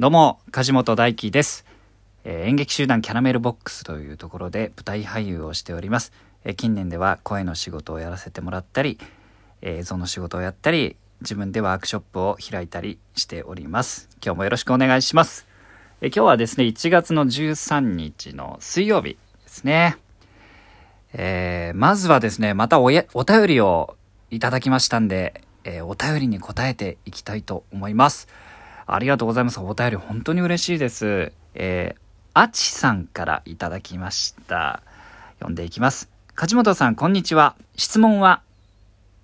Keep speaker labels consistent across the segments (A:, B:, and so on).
A: どうも、梶本大輝です、えー演劇集団キャラメルボックスというところで舞台俳優をしております。えー近年では声の仕事をやらせてもらったり、えー映像の仕事をやったり、自分でワークショップを開いたりしております。今日もよろしくお願いします。えー今日はですね、1月の13日の水曜日ですね。えーまずはですね、またおやお便りをいただきましたんで、えーお便りに答えていきたいと思います。ありがとうございます。お便り本当に嬉しいです。えー、あちさんからいただきました。読んでいきます。梶本さん、こんにちは。質問は、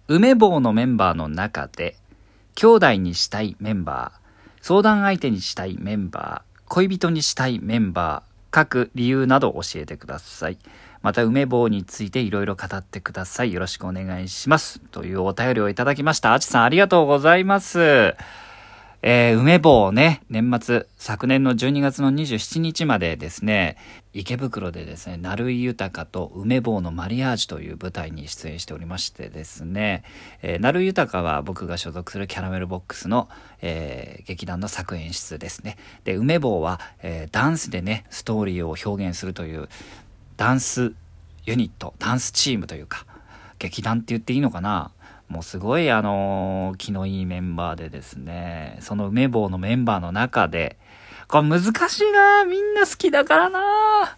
A: 梅坊のメンバーの中で、兄弟にしたいメンバー、相談相手にしたいメンバー、恋人にしたいメンバー、各理由など教えてください。また、梅坊についていろいろ語ってください。よろしくお願いします。というお便りをいただきました。あちさん、ありがとうございます。えー梅坊ね、年末、昨年の12月の27日までですね、池袋でですね、成井豊と梅坊のマリアージュという舞台に出演しておりましてですね、えー、成井豊は僕が所属するキャラメルボックスの、えー劇団の作演出ですね。で、梅坊は、えーダンスでね、ストーリーを表現するという、ダンスユニット、ダンスチームというか、劇団って言っていいのかな？もうすごいあのー気のいいメンバーでですね、その梅坊のメンバーの中で、これ難しいなみんな好きだからな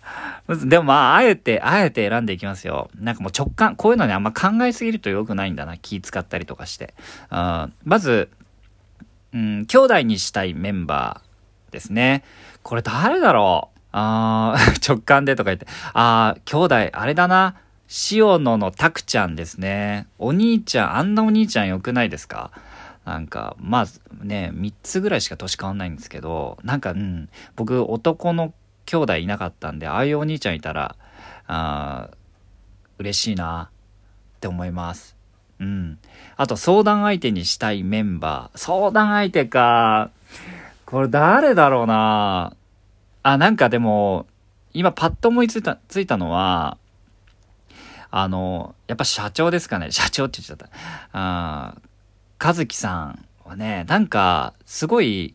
A: でもまあ、あえて、あえて選んでいきますよ。なんかもう直感、こういうのね、あんま考えすぎると良くないんだな。気使ったりとかして。あーまず、うん、兄弟にしたいメンバーですね。これ誰だろう？あー 直感でとか言って。あー、兄弟、あれだな。塩野のタクちゃんですね。お兄ちゃん、あんなお兄ちゃん良くないですか？なんか、まあね、3つぐらいしか年変わんないんですけど、なんか、うん、僕、男の兄弟いなかったんで、ああいうお兄ちゃんいたら、あー嬉しいなって思います。うん。あと、相談相手にしたいメンバー。相談相手か。これ誰だろうなあ、なんかでも、今パッと思いついた、ついたのは、あの、やっぱ社長ですかね。社長って言っちゃった。あー和樹さんはね、なんか、すごい、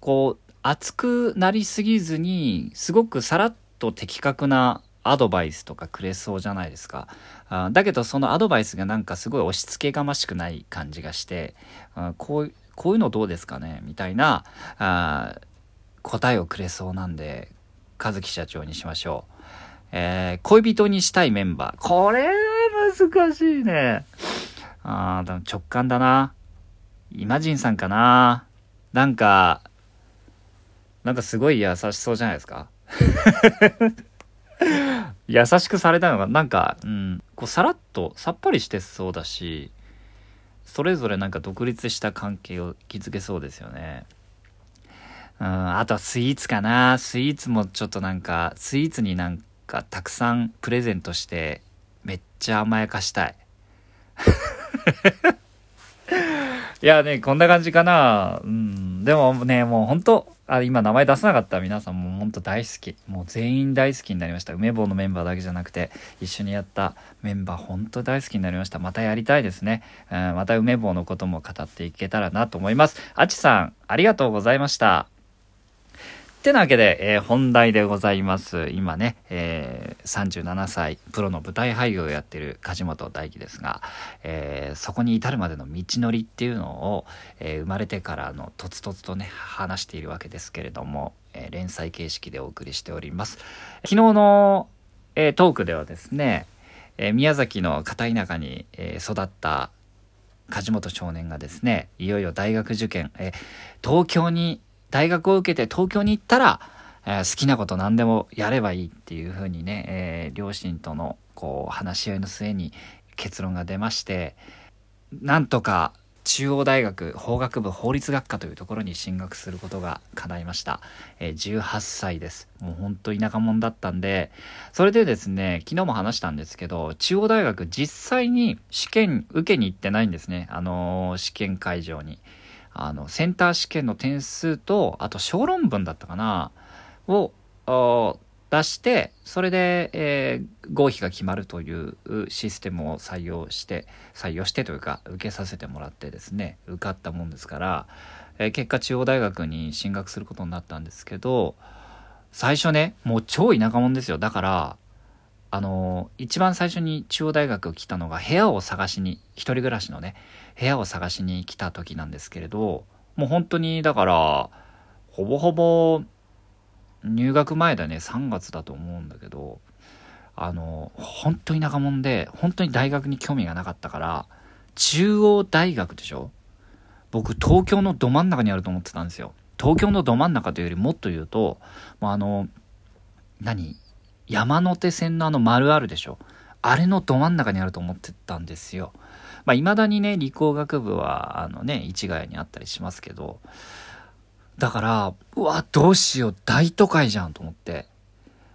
A: こう、熱くなりすぎずに、すごくさらっと的確なアドバイスとかくれそうじゃないですか。あだけど、そのアドバイスがなんかすごい押し付けがましくない感じがして、あこう、こういうのどうですかね？みたいな、あ答えをくれそうなんで、和樹社長にしましょう。えー恋人にしたいメンバー。これ難しいね。あーでも直感だな。イマジンさんかな。なんか、なんかすごい優しそうじゃないですか。優しくされたのが、なんか、うん、こうさらっとさっぱりしてそうだし、それぞれなんか独立した関係を築けそうですよね。うん、あとはスイーツかな。スイーツもちょっとなんか、スイーツになんかたくさんプレゼントして、めっちゃ甘やかしたい。いやね、こんな感じかな。うん。でもね、もう本当あ、今名前出さなかった皆さんも本当大好き。もう全員大好きになりました。梅坊のメンバーだけじゃなくて、一緒にやったメンバー本当大好きになりました。またやりたいですね。うん、また梅坊のことも語っていけたらなと思います。あちさん、ありがとうございました。ってなわけで、えー本題でございます。今ね、えー37歳、プロの舞台俳優をやってる梶本大輝ですが、えーそこに至るまでの道のりっていうのを、えー生まれてからのとつとつとね、話しているわけですけれども、えー連載形式でお送りしております。昨日の、えートークではですね、えー宮崎の片田舎に、えー育った梶本少年がですねいよいよ大学受験、えー東京に大学を受けて東京に行ったら、えー好きなこと何でもやればいいっていうふうにね、えー両親とのこう話し合いの末に結論が出ましてなんとか中央大学法学部法律学科というところに進学することが叶いました、えー18歳です。もう本当田舎者だったんでそれでですね昨日も話したんですけど中央大学実際に試験受けに行ってないんですね。あのー試験会場に。あのセンター試験の点数とあと小論文だったかなを出してそれで、えー合否が決まるというシステムを採用して採用してというか受けさせてもらってですね受かったもんですから、えー、結果中央大学に進学することになったんですけど最初ねもう超田舎者ですよ。だからあの一番最初に中央大学来たのが部屋を探しに一人暮らしのね部屋を探しに来た時なんですけれどもう本当にだからほぼほぼ入学前だね3月だと思うんだけどあの本当に田舎者で本当に大学に興味がなかったから中央大学でしょ？僕東京のど真ん中にあると思ってたんですよ。東京のど真ん中というよりもっと言うと、まあ、あの何？山手線のあの丸あるでしょ？あれのど真ん中にあると思ってたんですよ。まあ、未だにね、理工学部は、あのね、市ヶ谷にあったりしますけど、だから、うわ、どうしよう、大都会じゃんと思って、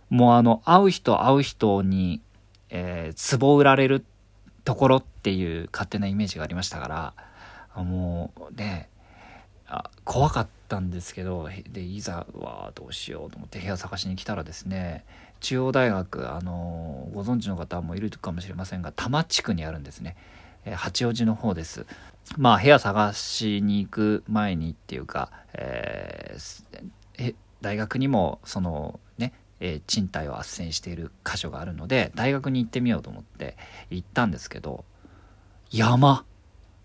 A: もうあの、会う人会う人に、えー、壺売られるところっていう勝手なイメージがありましたから、もうね、あ怖かった。たんですけどでいざはどうしようと思って部屋探しに来たらですね中央大学あのご存知の方もいるかもしれませんが多摩地区にあるんですねえ八王子の方です。まあ部屋探しに行く前にっていうか、えー、大学にもそのね、えー、賃貸を斡旋している箇所があるので大学に行ってみようと思って行ったんですけど山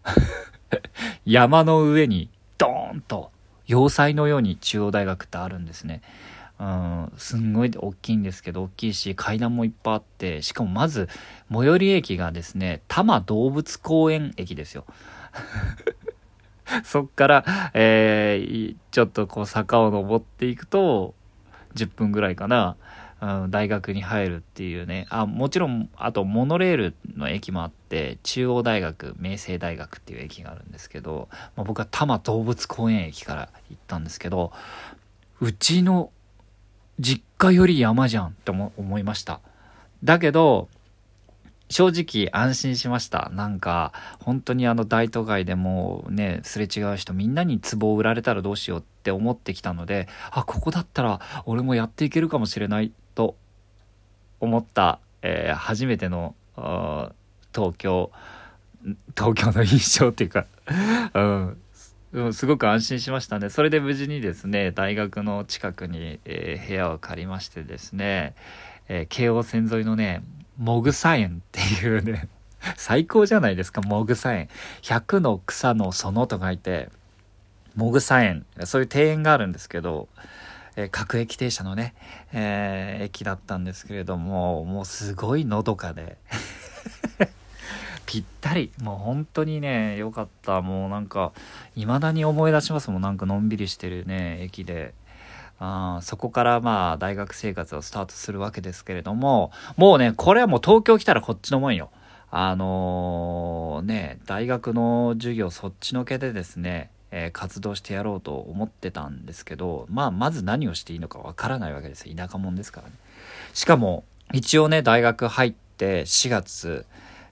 A: 山の上にドーンと要塞のように中央大学ってあるんですね。うん、すんごい大きいんですけど、大きいし、階段もいっぱいあって、しかもまず、最寄り駅がですね、多摩動物公園駅ですよ。そっから、えー、ちょっとこう坂を登っていくと、10分ぐらいかな、大学に入るっていうね。あ、もちろん、あとモノレールの駅もあって、中央大学、明星大学っていう駅があるんですけど、まあ、僕は多摩動物公園駅から行ったんですけど、うちの実家より山じゃんって思いました。だけど、正直安心しました。なんか、本当にあの大都会でもね、すれ違う人みんなに壺を売られたらどうしようって思ってきたので、あ、ここだったら俺もやっていけるかもしれない思った、えー、初めての東京、東京の印象っていうか うん、すごく安心しましたね。それで無事にですね、大学の近くに、えー、部屋を借りましてですね、えー、京王線沿いのね、モグサ園っていうね、最高じゃないですか、モグサ園。100の草の園と書いて、モグサ園。そういう庭園があるんですけど、え、各駅停車のね、えー、駅だったんですけれども、もうすごいのどかで。ぴったり。もう本当にね良かった。もうなんか未だに思い出します。もんなんかのんびりしてるね駅で。あそこからまあ大学生活をスタートするわけですけれどももうねこれはもう東京来たらこっちのもんよ。あのー、ね大学の授業そっちのけでですねえー、活動してやろうと思ってたんですけど、まあ、まず何をしていいのかわからないわけです田舎者ですからね。しかも、一応ね、大学入って4月、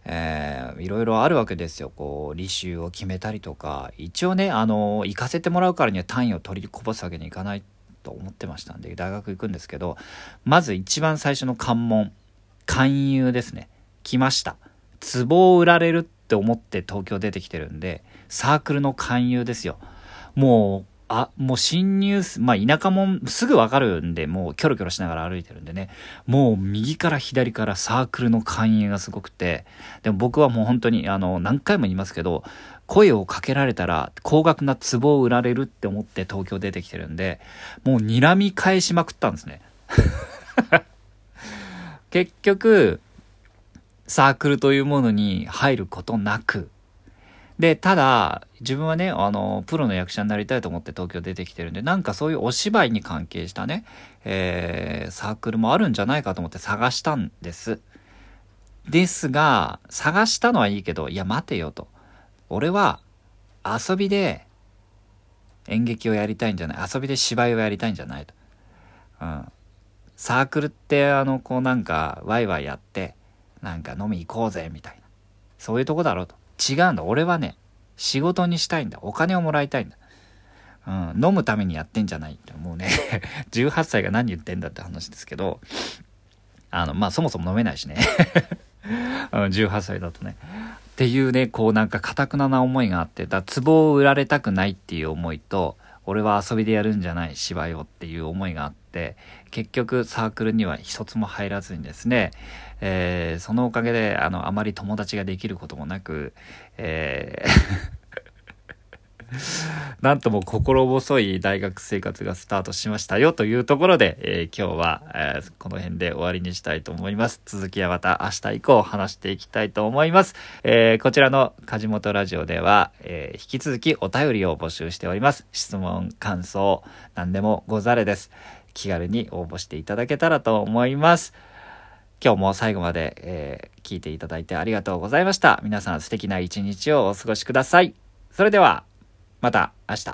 A: えー、いろいろあるわけですよ。こう、履修を決めたりとか、一応ね、あの、行かせてもらうからには単位を取りこぼすわけにいかないと思ってましたんで、大学行くんですけど、まず一番最初の関門、勧誘ですね。来ました。壺を売られるって思って東京出てきてるんで、サークルの勧誘ですよ。もう、あ、もう侵入、まあ田舎もすぐわかるんで、もうキョロキョロしながら歩いてるんでね、もう右から左からサークルの勧誘がすごくて、でも僕はもう本当に、あの、何回も言いますけど、声をかけられたら高額な壺を売られるって思って東京出てきてるんで、もう睨み返しまくったんですね。結局、サークルというものに入ることなく、で、ただ、自分はね、あの、プロの役者になりたいと思って東京出てきてるんで、なんかそういうお芝居に関係したね、えー、サークルもあるんじゃないかと思って探したんです。ですが、探したのはいいけど、いや、待てよと。俺は、遊びで演劇をやりたいんじゃない遊びで芝居をやりたいんじゃないと。うん。サークルって、あの、こうなんか、ワイワイやって、なんか飲み行こうぜ、みたいな。そういうとこだろうと。違うんだ。俺はね、仕事にしたいんだ。お金をもらいたいんだ。うん、飲むためにやってんじゃないってもうね 18歳が何言ってんだって話ですけど、あの、まあ、そもそも飲めないしね、18歳だとね。っていうね、こうなんかたくなな思いがあって、だ壺を売られたくないっていう思いと、俺は遊びでやるんじゃない芝居をっていう思いがあって、結局サークルには一つも入らずにですね、えー、そのおかげで、あの、あまり友達ができることもなく、えー なんとも心細い大学生活がスタートしましたよというところで、えー、今日は、えー、この辺で終わりにしたいと思います。続きはまた明日以降話していきたいと思います。えー、こちらの梶本ラジオでは、え引き続きお便りを募集しております。質問、感想、何でもござれです。気軽に応募していただけたらと思います。今日も最後まで、え聞いていただいてありがとうございました。皆さん素敵な一日をお過ごしください。それでは、また明日。